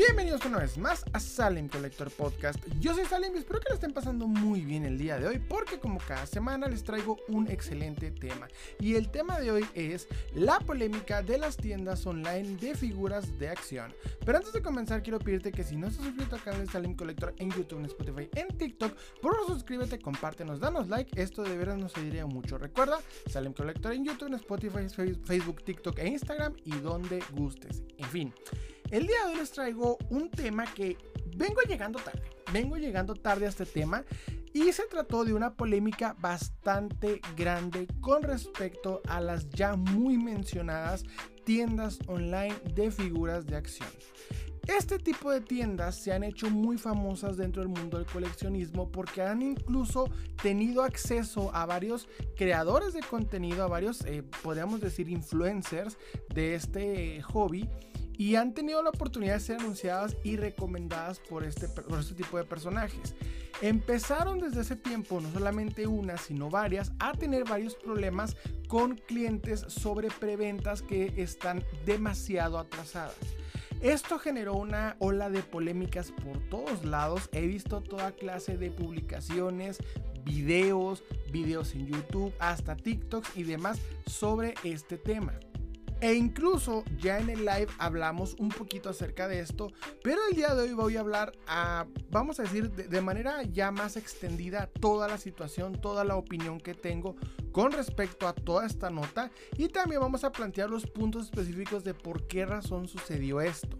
Bienvenidos una vez más a Salem Collector Podcast. Yo soy Salem y espero que lo estén pasando muy bien el día de hoy porque como cada semana les traigo un excelente tema. Y el tema de hoy es la polémica de las tiendas online de figuras de acción. Pero antes de comenzar quiero pedirte que si no estás suscrito al canal de Salem Collector en YouTube, en Spotify, en TikTok, por favor suscríbete, compártenos, danos like, esto de veras nos ayudaría mucho. Recuerda, Salem Collector en YouTube, en Spotify, Facebook, TikTok e Instagram y donde gustes. En fin. El día de hoy les traigo un tema que vengo llegando tarde. Vengo llegando tarde a este tema y se trató de una polémica bastante grande con respecto a las ya muy mencionadas tiendas online de figuras de acción. Este tipo de tiendas se han hecho muy famosas dentro del mundo del coleccionismo porque han incluso tenido acceso a varios creadores de contenido, a varios, eh, podríamos decir, influencers de este hobby y han tenido la oportunidad de ser anunciadas y recomendadas por este, por este tipo de personajes. Empezaron desde ese tiempo, no solamente una, sino varias, a tener varios problemas con clientes sobre preventas que están demasiado atrasadas. Esto generó una ola de polémicas por todos lados. He visto toda clase de publicaciones, videos, videos en YouTube, hasta TikToks y demás sobre este tema. E incluso ya en el live hablamos un poquito acerca de esto, pero el día de hoy voy a hablar a, vamos a decir, de, manera ya más extendida toda la situación, toda la opinión que tengo con respecto a toda esta nota y también vamos a plantear los puntos específicos de por qué razón sucedió esto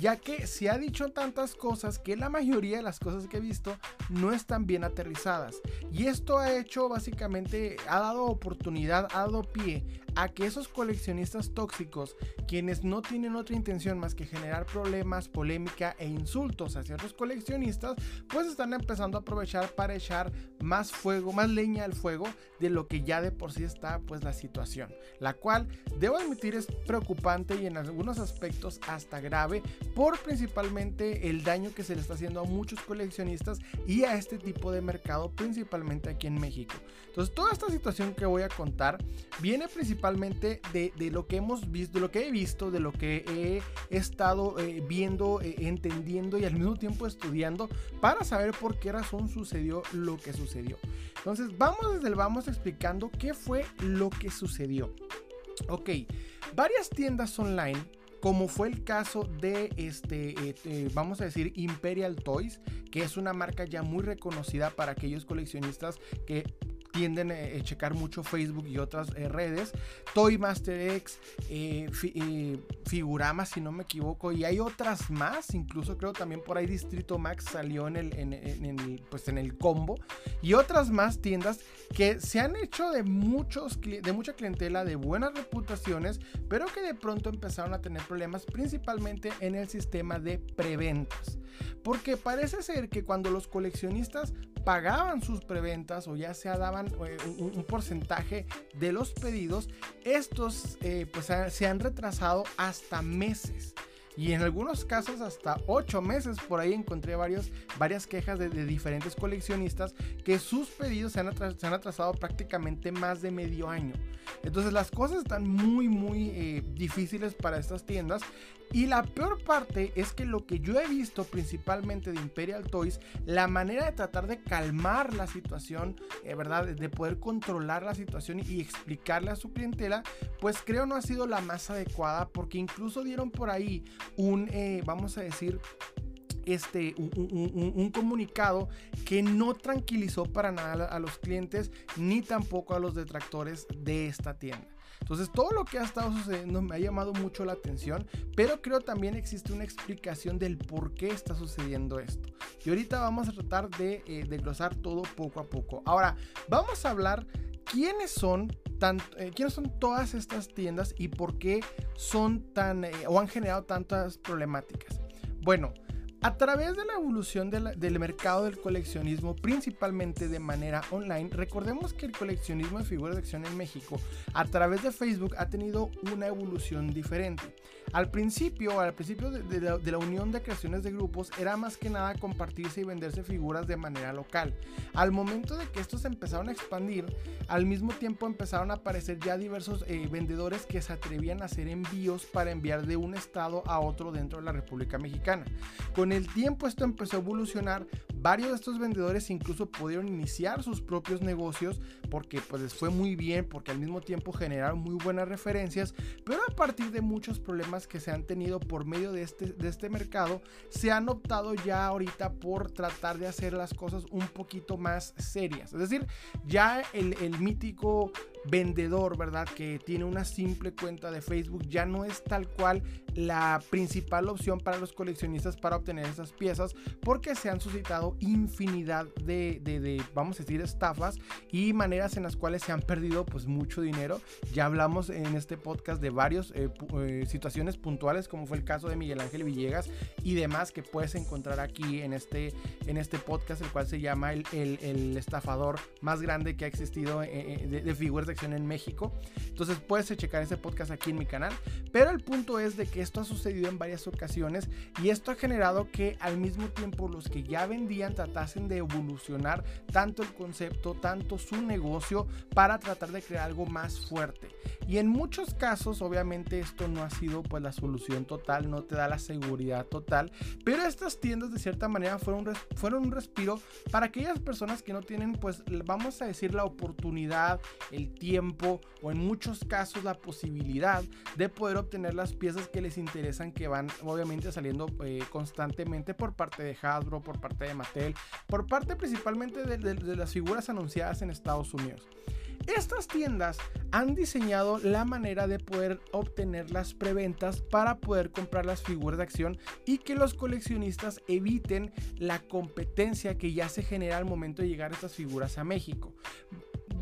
ya que se ha dicho tantas cosas que la mayoría de las cosas que he visto no están bien aterrizadas. Y esto ha hecho básicamente, ha dado oportunidad, ha dado pie a que esos coleccionistas tóxicos, quienes no tienen otra intención más que generar problemas, polémica e insultos hacia otros coleccionistas, pues están empezando a aprovechar para echar más fuego, más leña al fuego de lo que ya de por sí está pues la situación, la cual debo admitir es preocupante y en algunos aspectos hasta grave por principalmente el daño que se le está haciendo a muchos coleccionistas y a este tipo de mercado, principalmente aquí en México. Entonces, toda esta situación que voy a contar viene principalmente de, lo que hemos visto, de lo que he visto, de lo que he estado eh, viendo, eh, entendiendo y al mismo tiempo estudiando para saber por qué razón sucedió lo que sucedió. Entonces, vamos desde el vamos explicando qué fue lo que sucedió. Ok, varias tiendas online como fue el caso de este, eh, vamos a decir, Imperial Toys, que es una marca ya muy reconocida para aquellos coleccionistas que tienden a eh, checar mucho Facebook y otras redes. Toy Master X, Figurama, si no me equivoco, y hay otras más. Incluso creo también por ahí Distrito Max salió en el, en, el, pues en el combo. Y otras más tiendas que se han hecho de, muchos, de mucha clientela, de buenas reputaciones, pero que de pronto empezaron a tener problemas, principalmente en el sistema de preventas. Porque parece ser que cuando los coleccionistas pagaban sus preventas o ya sea daban eh, un, porcentaje de los pedidos, estos eh, pues se han retrasado hasta meses y en algunos casos hasta 8 meses. Por ahí encontré varios, varias quejas de, diferentes coleccionistas que sus pedidos se han, atrasado prácticamente más de medio año. Entonces las cosas están muy muy eh, difíciles para estas tiendas y la peor parte es que lo que yo he visto principalmente de Imperial Toys, la manera de tratar de calmar la situación, eh, ¿verdad? De poder controlar la situación y explicarle a su clientela, pues creo no ha sido la más adecuada porque incluso dieron por ahí un, eh, vamos a decir, este, un, comunicado que no tranquilizó para nada a los clientes ni tampoco a los detractores de esta tienda. Entonces todo lo que ha estado sucediendo me ha llamado mucho la atención, pero creo también existe una explicación del por qué está sucediendo esto. Y ahorita vamos a tratar de eh, desglosar todo poco a poco. Ahora, vamos a hablar quiénes son eh, quiénes son todas estas tiendas y por qué son tan eh, o han generado tantas problemáticas. Bueno, A través de la evolución del mercado del coleccionismo, principalmente de manera online, recordemos que el coleccionismo de figuras de acción en México, a través de Facebook, ha tenido una evolución diferente. Al principio, al principio de, la, unión de creaciones de grupos, era más que nada compartirse y venderse figuras de manera local. Al momento de que estos empezaron a expandir, al mismo tiempo empezaron a aparecer ya diversos eh, vendedores que se atrevían a hacer envíos para enviar de un estado a otro dentro de la República Mexicana. El tiempo esto empezó a evolucionar, varios de estos vendedores incluso pudieron iniciar sus propios negocios porque pues les fue muy bien, porque al mismo tiempo generaron muy buenas referencias, pero a partir de muchos problemas que se han tenido por medio de este, de este mercado, se han optado ya ahorita por tratar de hacer las cosas un poquito más serias. Es decir, ya el mítico vendedor, ¿verdad? Que tiene una simple cuenta de Facebook, ya no es tal cual la principal opción para los coleccionistas para obtener esas piezas, porque se han suscitado infinidad de, de, vamos a decir, estafas y maneras en las cuales se han perdido pues mucho dinero. Ya hablamos en este podcast de varias eh, eh, situaciones puntuales, como fue el caso de Miguel Ángel Villegas y demás que puedes encontrar aquí en este, en este podcast, el cual se llama el, el, estafador más grande que ha existido eh, de, de figuras acción en México. Entonces puedes checar ese podcast aquí en mi canal. Pero el punto es de que esto ha sucedido en varias ocasiones y esto ha generado que al mismo tiempo los que ya vendían tratasen de evolucionar tanto el concepto, tanto su negocio para tratar de crear algo más fuerte. Y en muchos casos, obviamente, esto no ha sido pues la solución total, no te da la seguridad total. Pero estas tiendas de cierta manera fueron, fueron un respiro para aquellas personas que no tienen, pues, vamos a decir, la oportunidad, el tiempo o en muchos casos la posibilidad de poder obtener las piezas que les interesan, que van obviamente saliendo eh, constantemente por parte de Hasbro, por parte de Mattel, por parte principalmente de las figuras anunciadas en Estados Unidos. Estas tiendas han diseñado la manera de poder obtener las preventas para poder comprar las figuras de acción y que los coleccionistas eviten la competencia que ya se genera al momento de llegar estas figuras a México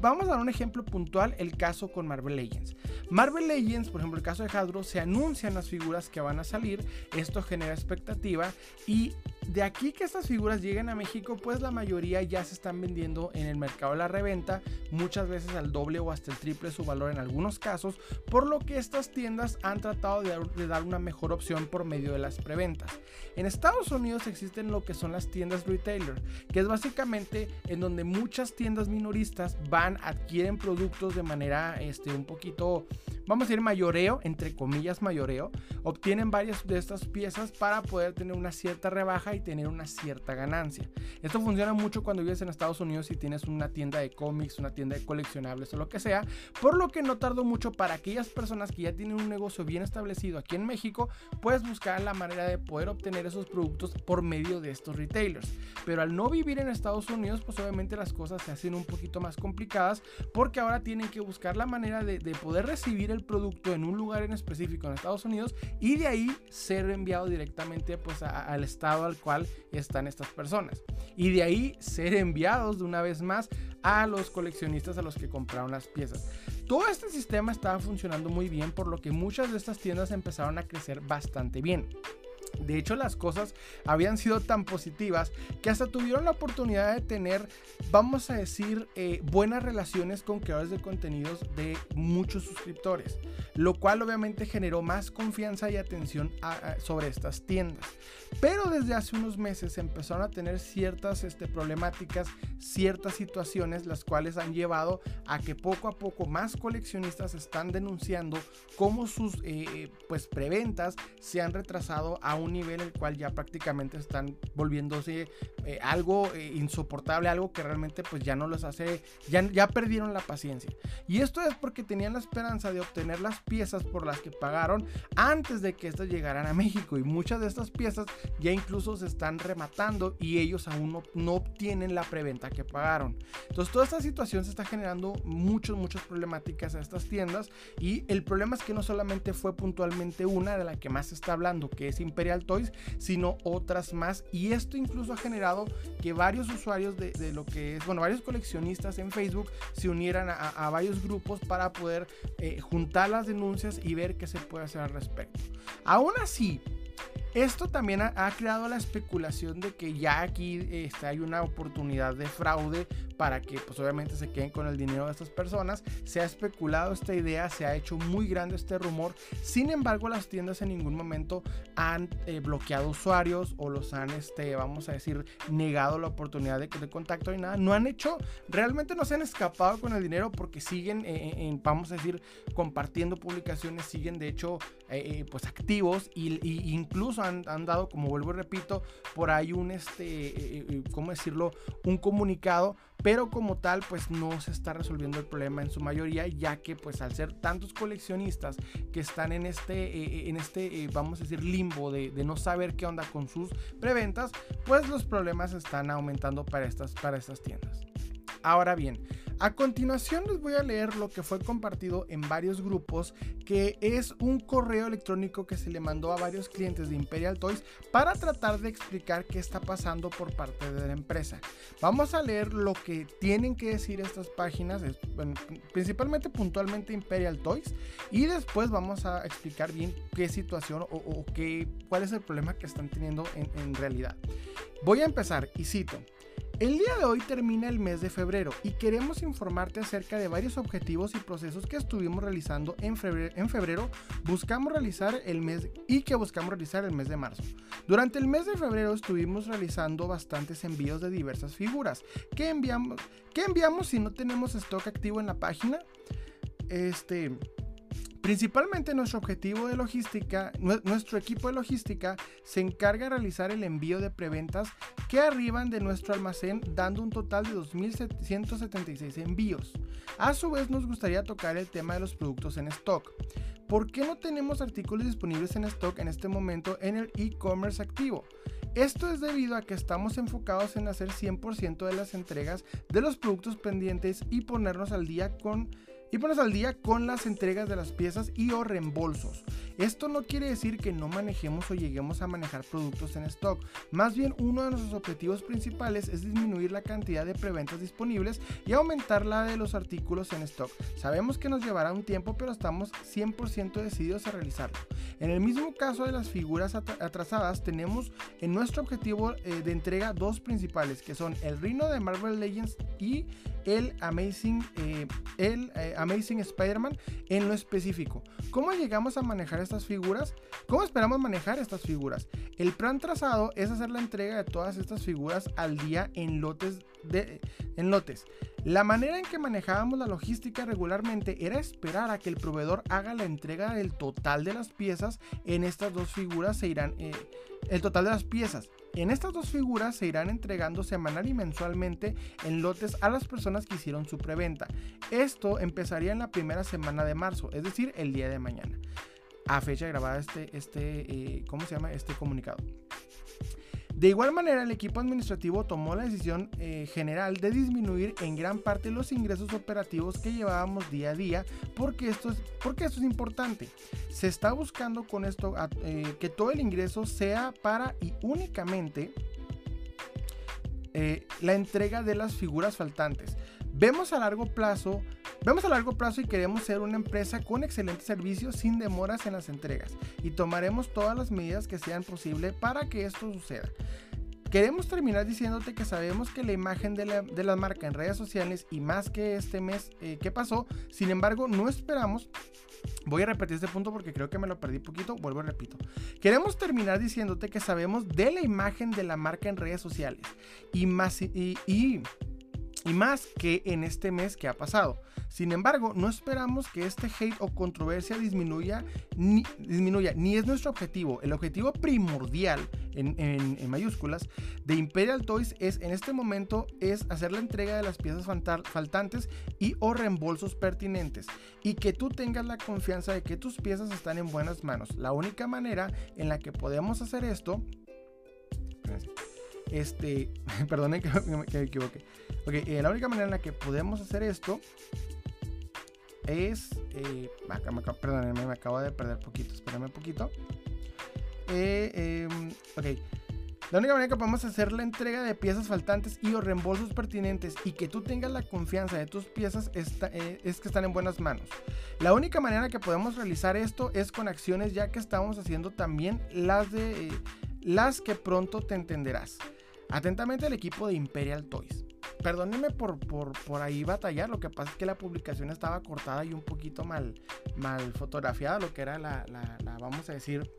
vamos a dar un ejemplo puntual, el caso con Marvel Legends. Marvel Legends, por ejemplo, el caso de Hasbro, se anuncian las figuras que van a salir, esto genera expectativa y de aquí que estas figuras lleguen a México, pues la mayoría ya se están vendiendo en el mercado de la reventa, muchas veces al doble o hasta el triple su valor en algunos casos, por lo que estas tiendas han tratado de, dar una mejor opción por medio de las preventas. En Estados Unidos existen lo que son las tiendas retailer, que es básicamente en donde muchas tiendas minoristas van, adquieren productos de manera este, un poquito vamos a decir mayoreo, entre comillas mayoreo, obtienen varias de estas piezas para poder tener una cierta rebaja y tener una cierta ganancia. Esto funciona mucho cuando vives en Estados Unidos y tienes una tienda de cómics, una tienda de coleccionables o lo que sea, por lo que no tardo mucho para aquellas personas que ya tienen un negocio bien establecido aquí en México, puedes buscar la manera de poder obtener esos productos por medio de estos retailers. Pero al no vivir en Estados Unidos, pues obviamente las cosas se hacen un poquito más complicadas porque ahora tienen que buscar la manera de, de poder recibir el producto en un lugar en específico en Estados Unidos y de ahí ser enviado directamente pues al estado al cual están estas personas. Y de ahí ser enviados de una vez más a los coleccionistas a los que compraron las piezas. Todo este sistema estaba funcionando muy bien por lo que muchas de estas tiendas empezaron a crecer bastante bien. De hecho, las cosas habían sido tan positivas que hasta tuvieron la oportunidad de tener, vamos a decir, eh, buenas relaciones con creadores de contenidos de muchos suscriptores, lo cual obviamente generó más confianza y atención sobre estas tiendas. Pero desde hace unos meses empezaron a tener ciertas este, problemáticas, ciertas situaciones, las cuales han llevado a que poco a poco más coleccionistas están denunciando cómo sus eh, pues preventas se han retrasado a un nivel el cual ya prácticamente están volviéndose eh, algo eh, insoportable, algo que realmente pues ya no los hace, ya, ya perdieron la paciencia. Y esto es porque tenían la esperanza de obtener las piezas por las que pagaron antes de que estas llegaran a México y muchas de estas piezas ya incluso se están rematando y ellos aún no, no obtienen la preventa que pagaron. Entonces toda esta situación se está generando muchas, muchas problemáticas a estas tiendas y el problema es que no solamente fue puntualmente una de la que más se está hablando, que es Imperial Toys, sino otras más. Y esto incluso ha generado que varios usuarios de, lo que es, bueno, varios coleccionistas en Facebook se unieran a, varios grupos para poder eh, juntar las denuncias y ver qué se puede hacer al respecto. Aún así, Esto también ha, creado la especulación de que ya aquí este, hay una oportunidad de fraude para que pues obviamente se queden con el dinero de estas personas. Se ha especulado esta idea, se ha hecho muy grande este rumor. Sin embargo, las tiendas en ningún momento han eh, bloqueado usuarios o los han, este, vamos a decir, negado la oportunidad de, de contacto y nada. No han hecho, realmente no se han escapado con el dinero porque siguen, eh, eh, vamos a decir, compartiendo publicaciones, siguen de hecho pues activos y, incluso han, dado, como vuelvo y repito, por ahí un, este, ¿cómo decirlo? Un comunicado pero como tal pues no se está resolviendo el problema en su mayoría ya que pues al ser tantos coleccionistas que están en este, eh, eh, en este eh, vamos a decir limbo de, de, no saber qué onda con sus preventas pues los problemas están aumentando para estas, para estas tiendas. Ahora bien, a continuación les voy a leer lo que fue compartido en varios grupos, que es un correo electrónico que se le mandó a varios clientes de Imperial Toys para tratar de explicar qué está pasando por parte de la empresa. Vamos a leer lo que tienen que decir estas páginas, principalmente puntualmente Imperial Toys, y después vamos a explicar bien qué situación o, qué, cuál es el problema que están teniendo en realidad. Voy a empezar y cito. El día de hoy termina el mes de febrero y queremos informarte acerca de varios objetivos y procesos que estuvimos realizando en febrero, buscamos realizar el mes y que buscamos realizar el mes de marzo. Durante el mes de febrero estuvimos realizando bastantes envíos de diversas figuras. ¿Qué enviamos? ¿Qué enviamos si no tenemos stock activo en la página? Este Principalmente nuestro objetivo de logística, nuestro equipo de logística se encarga de realizar el envío de preventas que arriban de nuestro almacén dando un total de 2.776 envíos. A su vez nos gustaría tocar el tema de los productos en stock. ¿Por qué no tenemos artículos disponibles en stock en este momento en el e-commerce activo? Esto es debido a que estamos enfocados en hacer 100% de las entregas de los productos pendientes y ponernos al día con y pones al día con las entregas de las piezas y o reembolsos. Esto no quiere decir que no manejemos o lleguemos a manejar productos en stock. Más bien uno de nuestros objetivos principales es disminuir la cantidad de preventas disponibles y aumentar la de los artículos en stock. Sabemos que nos llevará un tiempo pero estamos 100% decididos a realizarlo. En el mismo caso de las figuras atrasadas tenemos en nuestro objetivo eh, de entrega dos principales que son el Rhino de Marvel Legends y el Amazing, eh, el, eh, Amazing Spider-Man en lo específico. ¿Cómo llegamos a manejar estas figuras? ¿Cómo esperamos manejar estas figuras? El plan trazado es hacer la entrega de todas estas figuras al día en lotes. De, en lotes. La manera en que manejábamos la logística regularmente era esperar a que el proveedor haga la entrega del total de las piezas. En estas dos figuras se irán... Eh, el total de las piezas. En estas dos figuras se irán entregando semanal y mensualmente en lotes a las personas que hicieron su preventa. Esto empezaría en la primera semana de marzo, es decir, el día de mañana. A fecha grabada este, este eh, ¿cómo se llama? Este comunicado. De igual manera, el equipo administrativo tomó la decisión eh, general de disminuir en gran parte los ingresos operativos que llevábamos día a día, porque esto es, porque esto es importante. Se está buscando con esto eh, que todo el ingreso sea para y únicamente la entrega de las figuras faltantes. Vemos a largo plazo Vemos a largo plazo y queremos ser una empresa con excelente servicio sin demoras en las entregas y tomaremos todas las medidas que sean posibles para que esto suceda. Queremos terminar diciéndote que sabemos que la imagen de la, marca en redes sociales y más que este mes eh, que pasó, sin embargo no esperamos Voy a repetir este punto porque creo que me lo perdí poquito. Vuelvo y repito. Queremos terminar diciéndote que sabemos de la imagen de la marca en redes sociales y, más, y y más que en este mes que ha pasado. Sin embargo, no esperamos que este hate o controversia disminuya ni, disminuya, ni es nuestro objetivo. El objetivo primordial, en, mayúsculas, de Imperial Toys es en este momento es hacer la entrega de las piezas faltantes y o reembolsos pertinentes. Y que tú tengas la confianza de que tus piezas están en buenas manos. La única manera en la que podemos hacer esto... Este, perdonen que, me equivoqué. Ok, eh, la única manera en la que podemos hacer esto es. Eh, perdónenme, me acabo de perder poquito. Espérenme un poquito. Eh, em, ok. La única manera que podemos hacer la entrega de piezas faltantes y o reembolsos pertinentes y que tú tengas la confianza de tus piezas eh, es que están en buenas manos. La única manera que podemos realizar esto es con acciones ya que estamos haciendo también las de las que pronto te entenderás. Atentamente el equipo de Imperial Toys. Perdónenme por, por, por, ahí batallar, lo que pasa es que la publicación estaba cortada y un poquito mal, mal fotografiada, lo que era la, la vamos a decir,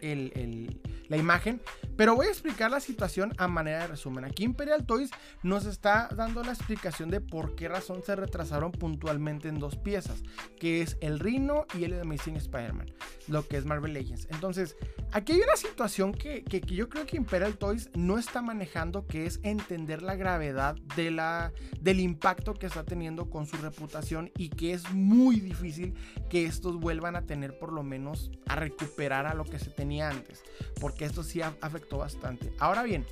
el, la imagen, pero voy a explicar la situación a manera de resumen. Aquí Imperial Toys nos está dando la explicación de por qué razón se retrasaron puntualmente en dos piezas, que es el Rhino y el Amazing Spider-Man, lo que es Marvel Legends. Entonces, aquí hay una situación que, que, yo creo que Imperial Toys no está manejando, que es entender la gravedad de la, del impacto que está teniendo con su reputación y que es muy difícil que estos vuelvan a tener por lo menos a recuperar a lo que se tenía antes, esto sí afectó bastante. Ahora bien,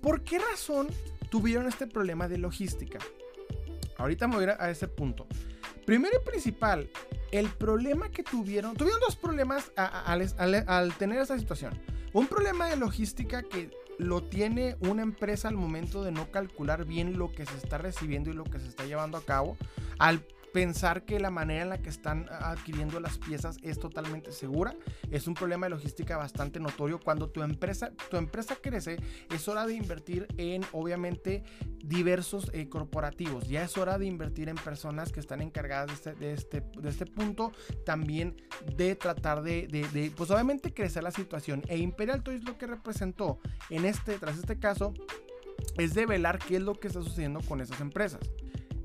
¿por qué razón tuvieron este problema de logística? Ahorita me voy a, a ese punto. Primero y principal, el problema que tuvieron, tuvieron dos problemas al tener esta situación. Un problema de logística que lo tiene una empresa al momento de no calcular bien lo que se está recibiendo y lo que se está llevando a cabo, al pensar que la manera en la que están adquiriendo las piezas es totalmente segura. Es un problema de logística bastante notorio. Cuando tu empresa, tu empresa crece, es hora de invertir en, obviamente, diversos eh, corporativos. Ya es hora de invertir en personas que están encargadas de este, de este, de este punto. También de tratar de, de, pues obviamente, crecer la situación. E Imperial Toys lo que representó en este, tras este caso, es de velar qué es lo que está sucediendo con esas empresas.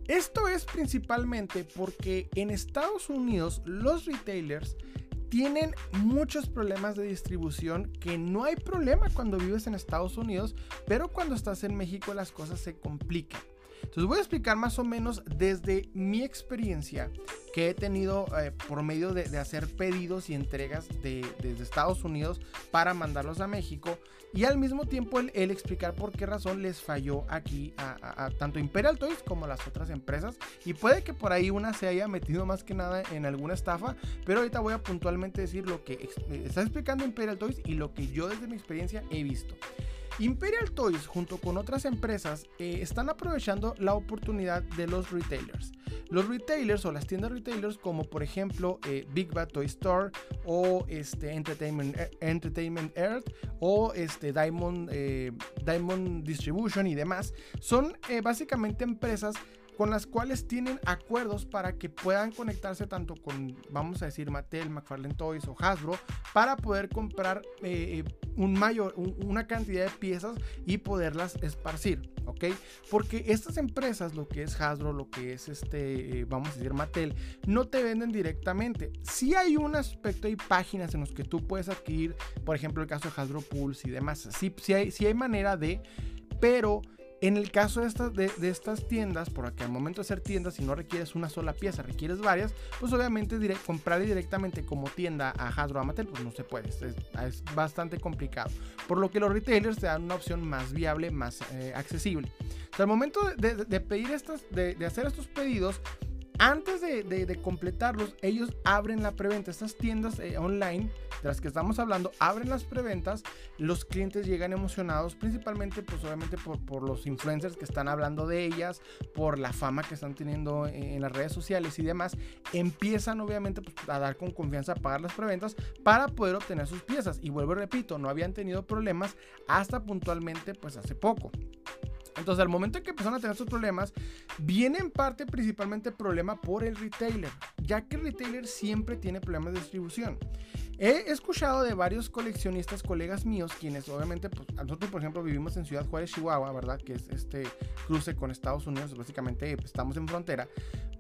Esto es principalmente porque en Estados Unidos los retailers tienen muchos problemas de distribución que no hay problema cuando vives en Estados Unidos, pero cuando estás en México las cosas se complican. Entonces voy a explicar más o menos desde mi experiencia que he tenido eh, por medio de, hacer pedidos y entregas de, desde Estados Unidos para mandarlos a México y al mismo tiempo el, explicar por qué razón les falló aquí a, tanto Imperial Toys como las otras empresas y puede que por ahí una se haya metido más que nada en alguna estafa pero ahorita voy a puntualmente decir lo que está explicando Imperial Toys y lo que yo desde mi experiencia he visto. Imperial Toys junto con otras empresas eh, están aprovechando la oportunidad de los retailers. Los retailers o las tiendas retailers como por ejemplo eh, Big Bad Toy Store o este, Entertainment, eh, Entertainment Earth o este, Diamond, Diamond Distribution y demás son básicamente empresas con las cuales tienen acuerdos para que puedan conectarse tanto con, vamos a decir, Mattel, McFarlane Toys o Hasbro, para poder comprar eh, un mayor, una cantidad de piezas y poderlas esparcir, ¿ok? Porque estas empresas, lo que es Hasbro, lo que es este, eh, vamos a decir, Mattel, no te venden directamente. Si hay un aspecto, hay páginas en las que tú puedes adquirir, por ejemplo, el caso de Hasbro Pulse y demás. Sí, sí hay, sí hay manera de, pero en el caso de estas, de, tiendas, porque al momento de hacer tiendas, si no requieres una sola pieza, requieres varias, pues obviamente comprar directamente como tienda a Hasbro Amateur, pues no se puede, es, bastante complicado. Por lo que los retailers te dan una opción más viable, más eh, accesible. al momento de, pedir estas, de, hacer estos pedidos, antes de, completarlos, ellos abren la preventa. Estas tiendas eh, online de las que estamos hablando abren las preventas. Los clientes llegan emocionados, principalmente, pues obviamente por, los influencers que están hablando de ellas, por la fama que están teniendo en, las redes sociales y demás. Empiezan, obviamente, pues, a dar con confianza a pagar las preventas para poder obtener sus piezas. Y vuelvo y repito, no habían tenido problemas hasta puntualmente, pues hace poco. Entonces, al momento en que empezaron a tener estos problemas, viene en parte principalmente problema por el retailer, ya que el retailer siempre tiene problemas de distribución. He escuchado de varios coleccionistas, colegas míos, quienes obviamente, pues, nosotros por ejemplo vivimos en Ciudad Juárez, Chihuahua, ¿verdad? Que es este cruce con Estados Unidos, básicamente estamos en frontera.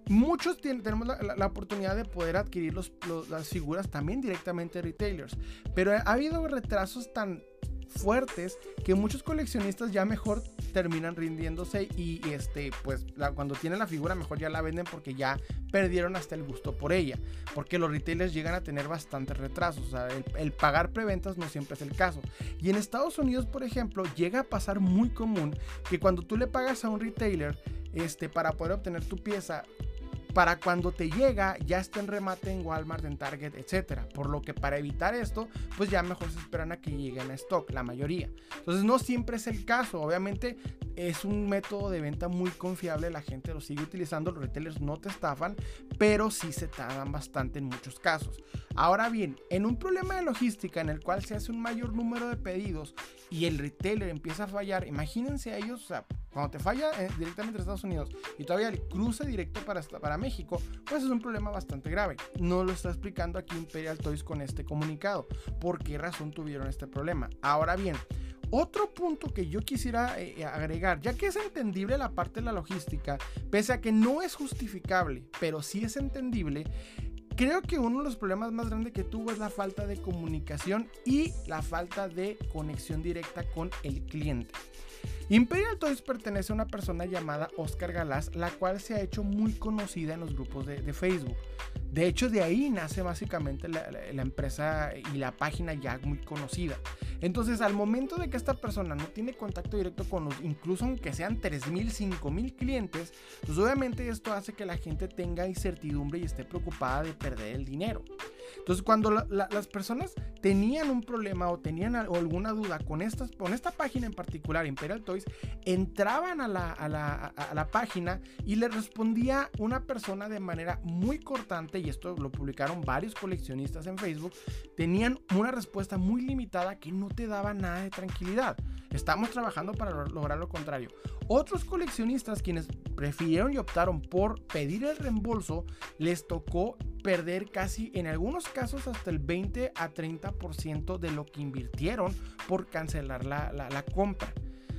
Muchos tenemos la, oportunidad de poder adquirir las figuras también directamente de retailers, pero ha habido retrasos tan fuertes que muchos coleccionistas ya mejor terminan rindiéndose y, este pues cuando tienen la figura mejor ya la venden porque ya perdieron hasta el gusto por ella porque los retailers llegan a tener bastantes retrasos o sea el, el pagar preventas no siempre es el caso. Y en Estados Unidos por ejemplo llega a pasar muy común que cuando tú le pagas a un retailer este para poder obtener tu pieza para cuando te llega ya está en remate en Walmart, en Target, etcétera. Por lo que para evitar esto, pues ya mejor se esperan a que lleguen a stock, la mayoría. Entonces no siempre es el caso, obviamente es un método de venta muy confiable, la gente lo sigue utilizando, los retailers no te estafan, pero sí se tardan bastante en muchos casos. Ahora bien, en un problema de logística en el cual se hace un mayor número de pedidos y el retailer empieza a fallar, imagínense a ellos, o sea, cuando te falla eh, directamente a Estados Unidos y todavía el cruce directo para, para México, pues es un problema bastante grave. No lo está explicando aquí Imperial Toys con este comunicado. ¿Por qué razón tuvieron este problema? Ahora bien, otro punto que yo quisiera eh, agregar, ya que es entendible la parte de la logística, pese a que no es justificable, pero sí es entendible, creo que uno de los problemas más grandes que tuvo es la falta de comunicación y la falta de conexión directa con el cliente. Imperial Toys pertenece a una persona llamada Oscar Galás, la cual se ha hecho muy conocida en los grupos de, Facebook. De hecho, de ahí nace básicamente la, empresa y la página ya muy conocida. Entonces, al momento de que esta persona no tiene contacto directo con los, incluso aunque sean 3.000, 5.000 clientes, pues obviamente esto hace que la gente tenga incertidumbre y esté preocupada de perder el dinero. Entonces, cuando las personas tenían un problema o tenían alguna duda con, estas, con esta página en particular, Imperial Toys, entraban a la, a la, página y le respondía una persona de manera muy cortante, y esto lo publicaron varios coleccionistas en Facebook, tenían una respuesta muy limitada que no te daba nada de tranquilidad. Estamos trabajando para lograr lo contrario. Otros coleccionistas quienes prefirieron y optaron por pedir el reembolso, les tocó perder casi en algunos casos hasta el 20 a 30% de lo que invirtieron por cancelar la, la, compra.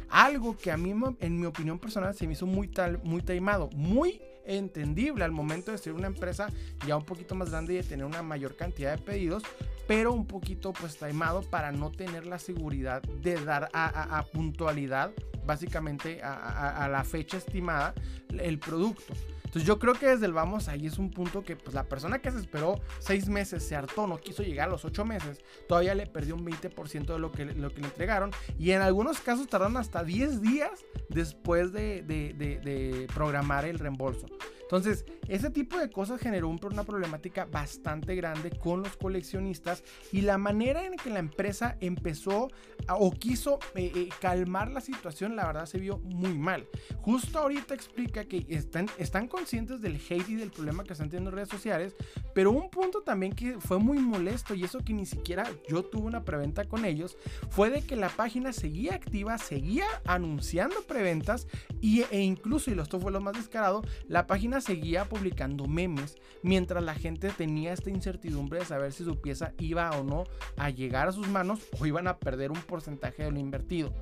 Algo que a mí, en mi opinión personal, se me hizo muy, tal, muy taimado, muy entendible al momento de ser una empresa ya un poquito más grande y de tener una mayor cantidad de pedidos, pero un poquito pues taimado para no tener la seguridad de dar a, a puntualidad, básicamente a, a la fecha estimada, el producto. Entonces yo creo que desde el vamos ahí es un punto que pues la persona que se esperó seis meses, se hartó, no quiso llegar a los ocho meses, todavía le perdió un 20% de lo que, lo que le entregaron y en algunos casos tardaron hasta 10 días después de, de programar el reembolso. Entonces, ese tipo de cosas generó una problemática bastante grande con los coleccionistas y la manera en que la empresa empezó o quiso eh, eh, calmar la situación, la verdad se vio muy mal. Justo ahorita explica que están, conscientes del hate y del problema que están teniendo en redes sociales, pero un punto también que fue muy molesto y eso que ni siquiera yo tuve una preventa con ellos, fue de que la página seguía activa, seguía anunciando preventas y, e incluso, y esto fue lo más descarado, la página seguía publicando memes mientras la gente tenía esta incertidumbre de saber si su pieza iba o no a llegar a sus manos o iban a perder un porcentaje de lo invertido.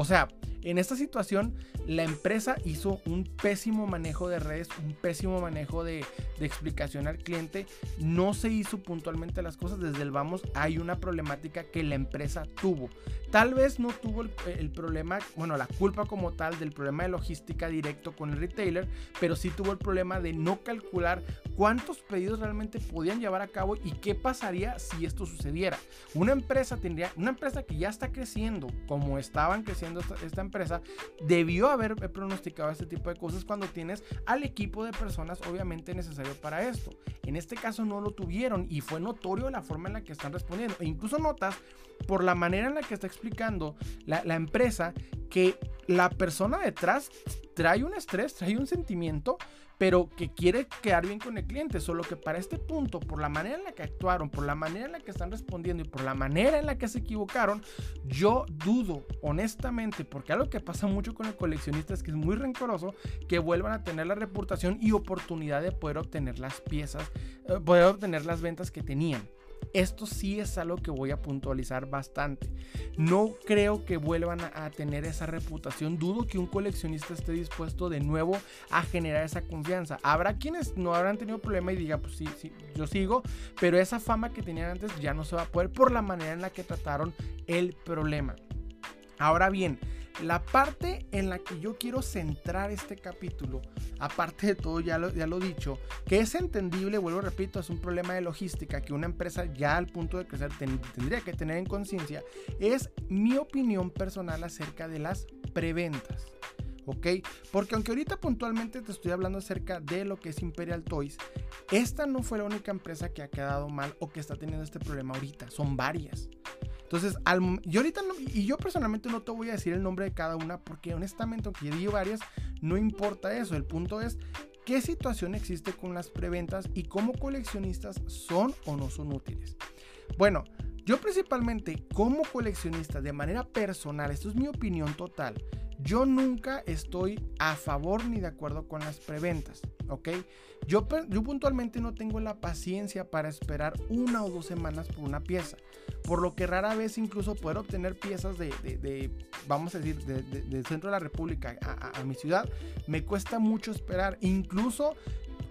O sea, en esta situación la empresa hizo un pésimo manejo de redes, un pésimo manejo de, explicación al cliente, no se hizo puntualmente las cosas, desde el vamos hay una problemática que la empresa tuvo. Tal vez no tuvo el, problema, bueno, la culpa como tal del problema de logística directo con el retailer, pero sí tuvo el problema de no calcular cuántos pedidos realmente podían llevar a cabo y qué pasaría si esto sucediera. Una empresa tendría, una empresa que ya está creciendo como estaban creciendo esta, esta empresa, debió haber pronosticado este tipo de cosas cuando tienes al equipo de personas obviamente necesario para esto. En este caso no lo tuvieron y fue notorio la forma en la que están respondiendo. E incluso notas por la manera en la que está explicando la, la empresa que la persona detrás trae un estrés, trae un sentimiento, pero que quiere quedar bien con el cliente. Solo que para este punto, por la manera en la que actuaron, por la manera en la que están respondiendo y por la manera en la que se equivocaron, yo dudo honestamente, porque algo que pasa mucho con el coleccionista es que es muy rencoroso, que vuelvan a tener la reputación y oportunidad de poder obtener las piezas, eh, poder obtener las ventas que tenían. Esto sí es algo que voy a puntualizar bastante. No creo que vuelvan a, tener esa reputación. Dudo que un coleccionista esté dispuesto de nuevo a generar esa confianza. Habrá quienes no habrán tenido problema y digan, pues sí, sí, yo sigo, pero esa fama que tenían antes ya no se va a poder por la manera en la que trataron el problema. Ahora bien, la parte en la que yo quiero centrar este capítulo, aparte de todo ya lo, ya lo dicho, que es entendible, vuelvo repito, es un problema de logística que una empresa ya al punto de crecer tendría que tener en conciencia, es mi opinión personal acerca de las preventas. ¿ok? Porque aunque ahorita puntualmente te estoy hablando acerca de lo que es Imperial Toys, esta no fue la única empresa que ha quedado mal o que está teniendo este problema ahorita, son varias. Entonces, yo ahorita no, y yo personalmente no te voy a decir el nombre de cada una porque honestamente, aunque yo varias, no importa eso. El punto es qué situación existe con las preventas y cómo coleccionistas son o no son útiles. Bueno, yo principalmente como coleccionista de manera personal, esto es mi opinión total, yo nunca estoy a favor ni de acuerdo con las preventas, ¿ok? Yo, puntualmente no tengo la paciencia para esperar una o dos semanas por una pieza, por lo que rara vez incluso poder obtener piezas de, vamos a decir, del centro de la República a, a mi ciudad, me cuesta mucho esperar, incluso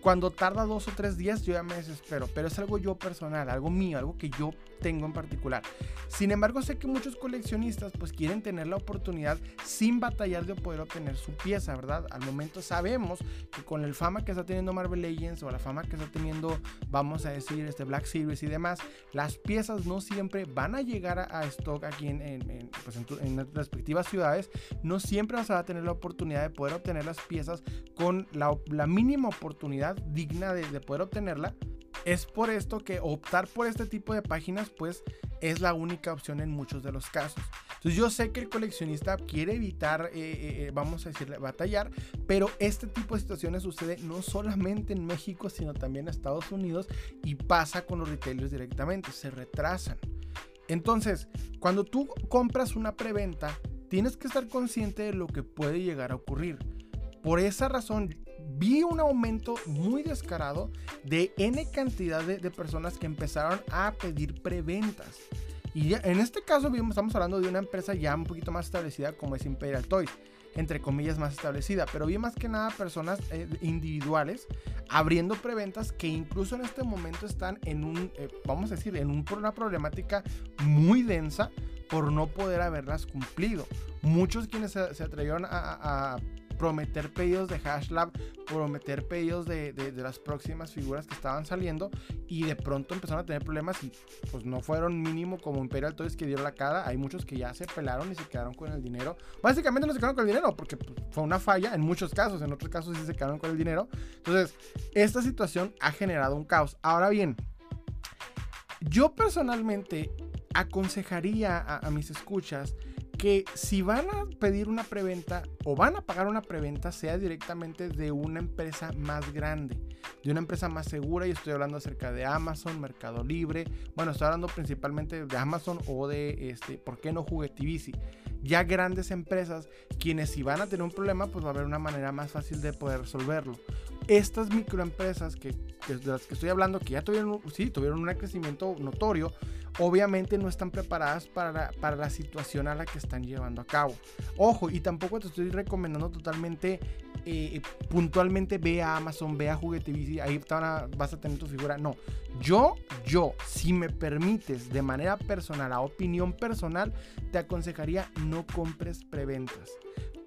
cuando tarda dos o tres días yo ya me desespero, pero es algo yo personal, algo mío, algo que yo tengo en particular. Sin embargo, sé que muchos coleccionistas pues quieren tener la oportunidad sin batallar de poder obtener su pieza, ¿verdad? Al momento sabemos que con el fama que está teniendo Marvel Legends o la fama que está teniendo, vamos a decir, este Black Series y demás, las piezas no siempre van a llegar a, stock aquí en, pues en, respectivas ciudades, no siempre vas a tener la oportunidad de poder obtener las piezas con la, la mínima oportunidad digna de, poder obtenerla. Es por esto que optar por este tipo de páginas pues es la única opción en muchos de los casos. Entonces yo sé que el coleccionista quiere evitar, eh, eh, eh, vamos a decirle, batallar, pero este tipo de situaciones sucede no solamente en México, sino también en Estados Unidos y pasa con los retailers directamente, se retrasan. Entonces, cuando tú compras una preventa, tienes que estar consciente de lo que puede llegar a ocurrir. Por esa razón, vi un aumento muy descarado de N cantidad de, personas que empezaron a pedir preventas. Y en este caso estamos hablando de una empresa ya un poquito más establecida como es Imperial Toys, entre comillas más establecida, pero vi más que nada personas eh, individuales abriendo preventas que incluso en este momento están en un, eh, vamos a decir, en una problemática muy densa por no poder haberlas cumplido. Muchos quienes se, atrevieron a prometer pedidos de HashLab, prometer pedidos de, las próximas figuras que estaban saliendo y de pronto empezaron a tener problemas y pues no fueron mínimo como Imperial Toys que dieron la cara. Hay muchos que ya se pelaron y se quedaron con el dinero. Básicamente no se quedaron con el dinero porque pues, fue una falla en muchos casos, en otros casos sí se quedaron con el dinero. Entonces, esta situación ha generado un caos. Ahora bien, yo personalmente aconsejaría a mis escuchas que si van a pedir una preventa o van a pagar una preventa sea directamente de una empresa más grande, de una empresa más segura y estoy hablando acerca de Amazon, Mercado Libre, bueno, estoy hablando principalmente de Amazon o de este, ¿por qué no Juguetivici? Ya grandes empresas quienes si van a tener un problema, pues va a haber una manera más fácil de poder resolverlo. Estas microempresas que, de las que estoy hablando, que ya tuvieron, sí, tuvieron un crecimiento notorio, obviamente no están preparadas para, para la situación a la que están llevando a cabo. Ojo, y tampoco te estoy recomendando totalmente, eh, puntualmente ve a Amazon, ve a Juguetivici, ahí vas a tener tu figura. No, yo, yo, si me permites de manera personal, a opinión personal, te aconsejaría no compres preventas.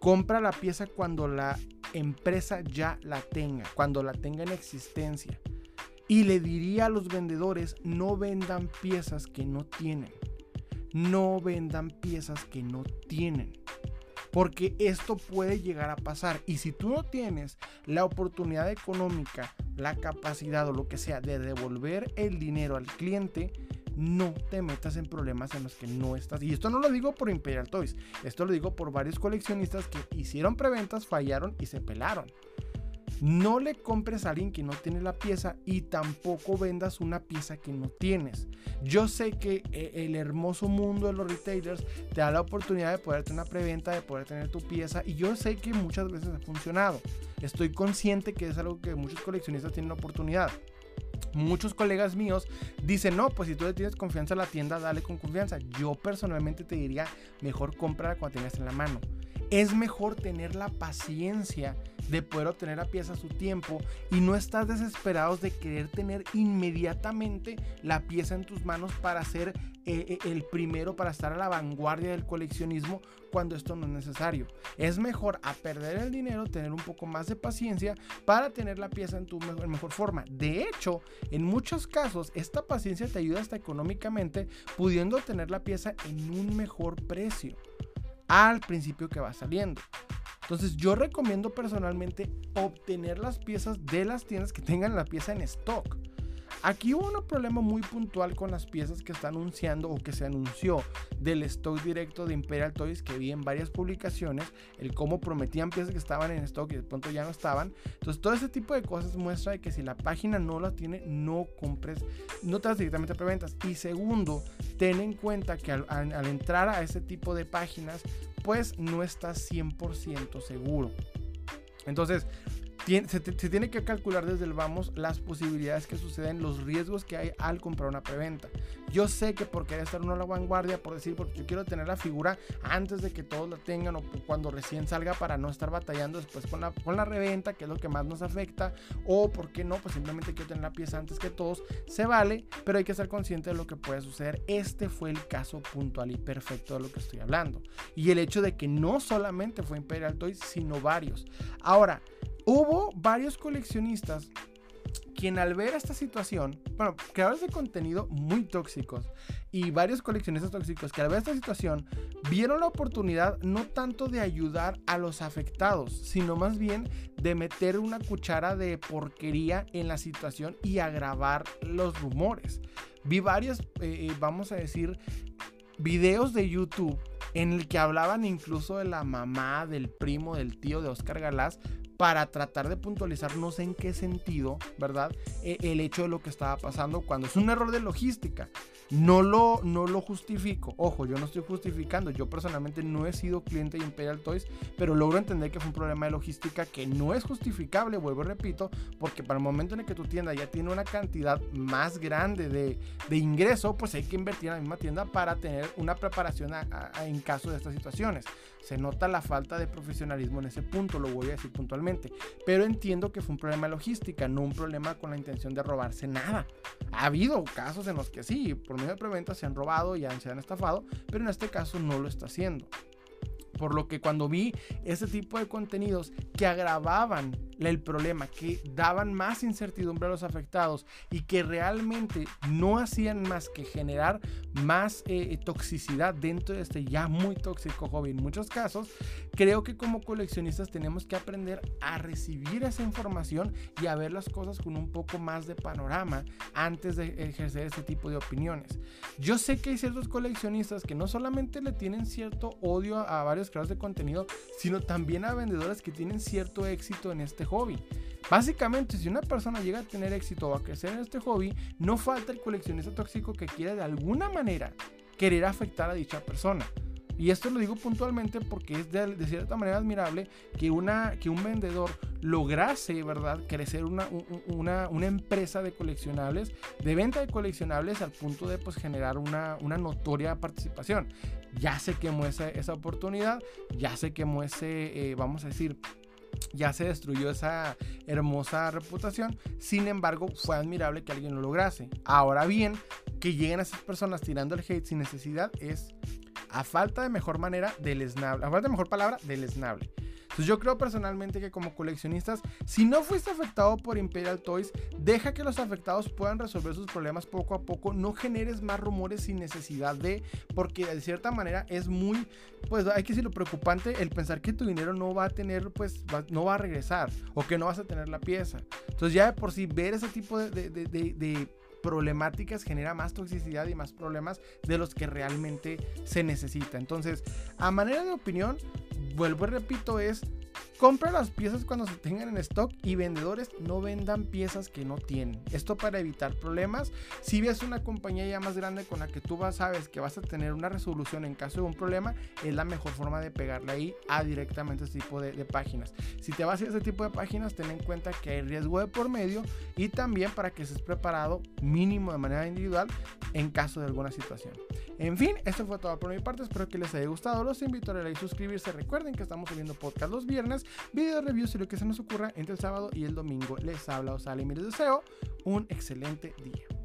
Compra la pieza cuando la empresa ya la tenga, cuando la tenga en existencia. Y le diría a los vendedores, no vendan piezas que no tienen. No vendan piezas que no tienen. Porque esto puede llegar a pasar. Y si tú no tienes la oportunidad económica, la capacidad o lo que sea de devolver el dinero al cliente, no te metas en problemas en los que no estás. Y esto no lo digo por Imperial Toys, esto lo digo por varios coleccionistas que hicieron preventas, fallaron y se pelaron. No le compres a alguien que no tiene la pieza y tampoco vendas una pieza que no tienes. Yo sé que eh, el hermoso mundo de los retailers te da la oportunidad de poder tener una preventa, de poder tener tu pieza y yo sé que muchas veces ha funcionado. Estoy consciente que es algo que muchos coleccionistas tienen la oportunidad muchos colegas míos dicen, no, pues si tú le tienes confianza a la tienda, dale con confianza. Yo personalmente te diría, mejor compra cuando tengas en la mano. Es mejor tener la paciencia de poder obtener la pieza a su tiempo y no estás desesperados de querer tener inmediatamente la pieza en tus manos para ser eh, eh, el primero, para estar a la vanguardia del coleccionismo cuando esto no es necesario. Es mejor a perder el dinero, tener un poco más de paciencia para tener la pieza en tu mejor, mejor forma. De hecho, en muchos casos, esta paciencia te ayuda hasta económicamente pudiendo tener la pieza en un mejor precio al principio que va saliendo. Entonces yo recomiendo personalmente obtener las piezas de las tiendas que tengan la pieza en stock. Aquí hubo un problema muy puntual con las piezas que está anunciando o que se anunció del stock directo de Imperial Toys que vi en varias publicaciones, el cómo prometían piezas que estaban en stock y de pronto ya no estaban. Entonces todo ese tipo de cosas muestra que si la página no la tiene, no compres, no te das directamente a preventas. Y segundo, ten en cuenta que al, al entrar a ese tipo de páginas, pues no estás 100% seguro. Entonces, se, tiene que calcular desde el vamos las posibilidades que suceden, los riesgos que hay al comprar una preventa. Yo sé que por querer estar uno a la vanguardia, por decir, porque yo quiero tener la figura antes de que todos la tengan o cuando recién salga para no estar batallando después con la, con la reventa, que es lo que más nos afecta, o por qué no, pues simplemente quiero tener la pieza antes que todos, se vale, pero hay que ser consciente de lo que puede suceder. Este fue el caso puntual y perfecto de lo que estoy hablando. Y el hecho de que no solamente fue Imperial Toys, sino varios. Ahora, Hubo varios coleccionistas quien al ver esta situación, bueno, creadores de contenido muy tóxicos y varios coleccionistas tóxicos que al ver esta situación vieron la oportunidad no tanto de ayudar a los afectados, sino más bien de meter una cuchara de porquería en la situación y agravar los rumores. Vi varios, eh, eh, vamos a decir, videos de YouTube en el que hablaban incluso de la mamá, del primo, del tío de Oscar Galás, para tratar de puntualizar no sé en qué sentido, ¿verdad? E, el hecho de lo que estaba pasando cuando es un error de logística. No lo, no lo justifico. Ojo, yo no estoy justificando. Yo personalmente no he sido cliente de Imperial Toys, pero logro entender que fue un problema de logística que no es justificable, vuelvo y repito, porque para el momento en el que tu tienda ya tiene una cantidad más grande de, de ingreso, pues hay que invertir en la misma tienda para tener una preparación en caso de estas situaciones. Se nota la falta de profesionalismo en ese punto, lo voy a decir puntualmente. Pero entiendo que fue un problema de logística, no un problema con la intención de robarse nada. Ha habido casos en los que sí, por medio de preventa se han robado y se han estafado, pero en este caso no lo está haciendo. Por lo que cuando vi ese tipo de contenidos que agravaban el problema, que daban más incertidumbre a los afectados y que realmente no hacían más que generar más eh, toxicidad dentro de este ya muy tóxico hobby en muchos casos, creo que como coleccionistas tenemos que aprender a recibir esa información y a ver las cosas con un poco más de panorama antes de ejercer este tipo de opiniones. Yo sé que hay ciertos coleccionistas que no solamente le tienen cierto odio a varios creadores de contenido, sino también a vendedores que tienen cierto éxito en este hobby. Básicamente, si una persona llega a tener éxito o a crecer en este hobby, no falta el coleccionista tóxico que quiera de alguna manera querer afectar a dicha persona. Y esto lo digo puntualmente porque es de, cierta manera admirable que, una, que un vendedor lograse, ¿verdad?, crecer una, una, una, empresa de coleccionables, de venta de coleccionables al punto de pues, generar una, una notoria participación. Ya se quemó esa, esa oportunidad, ya se quemó ese, eh, vamos a decir, ya se destruyó esa hermosa reputación. Sin embargo, fue admirable que alguien lo lograse. Ahora bien, que lleguen a esas personas tirando el hate sin necesidad es a falta de mejor manera del a falta de mejor palabra del esnable. Entonces yo creo personalmente que como coleccionistas, si no fuiste afectado por Imperial Toys, deja que los afectados puedan resolver sus problemas poco a poco, no generes más rumores sin necesidad de, porque de cierta manera es muy, pues hay que decirlo preocupante el pensar que tu dinero no va a tener, pues no va a regresar o que no vas a tener la pieza. Entonces ya de por sí ver ese tipo de problemáticas genera más toxicidad y más problemas de los que realmente se necesita. Entonces, a manera de opinión, vuelvo y repito, es compra las piezas cuando se tengan en stock y vendedores no vendan piezas que no tienen. Esto para evitar problemas. Si ves una compañía ya más grande con la que tú vas, sabes que vas a tener una resolución en caso de un problema, es la mejor forma de pegarle ahí a directamente este tipo de, páginas. Si te vas a ese tipo de páginas, ten en cuenta que hay riesgo de por medio y también para que estés preparado mínimo de manera individual en caso de alguna situación. En fin, esto fue todo por mi parte. Espero que les haya gustado. Los invito a darle like, suscribirse. Recuerden que estamos subiendo podcast los viernes, video reviews y lo que se nos ocurra entre el sábado y el domingo. Les habla Osala y les deseo un excelente día.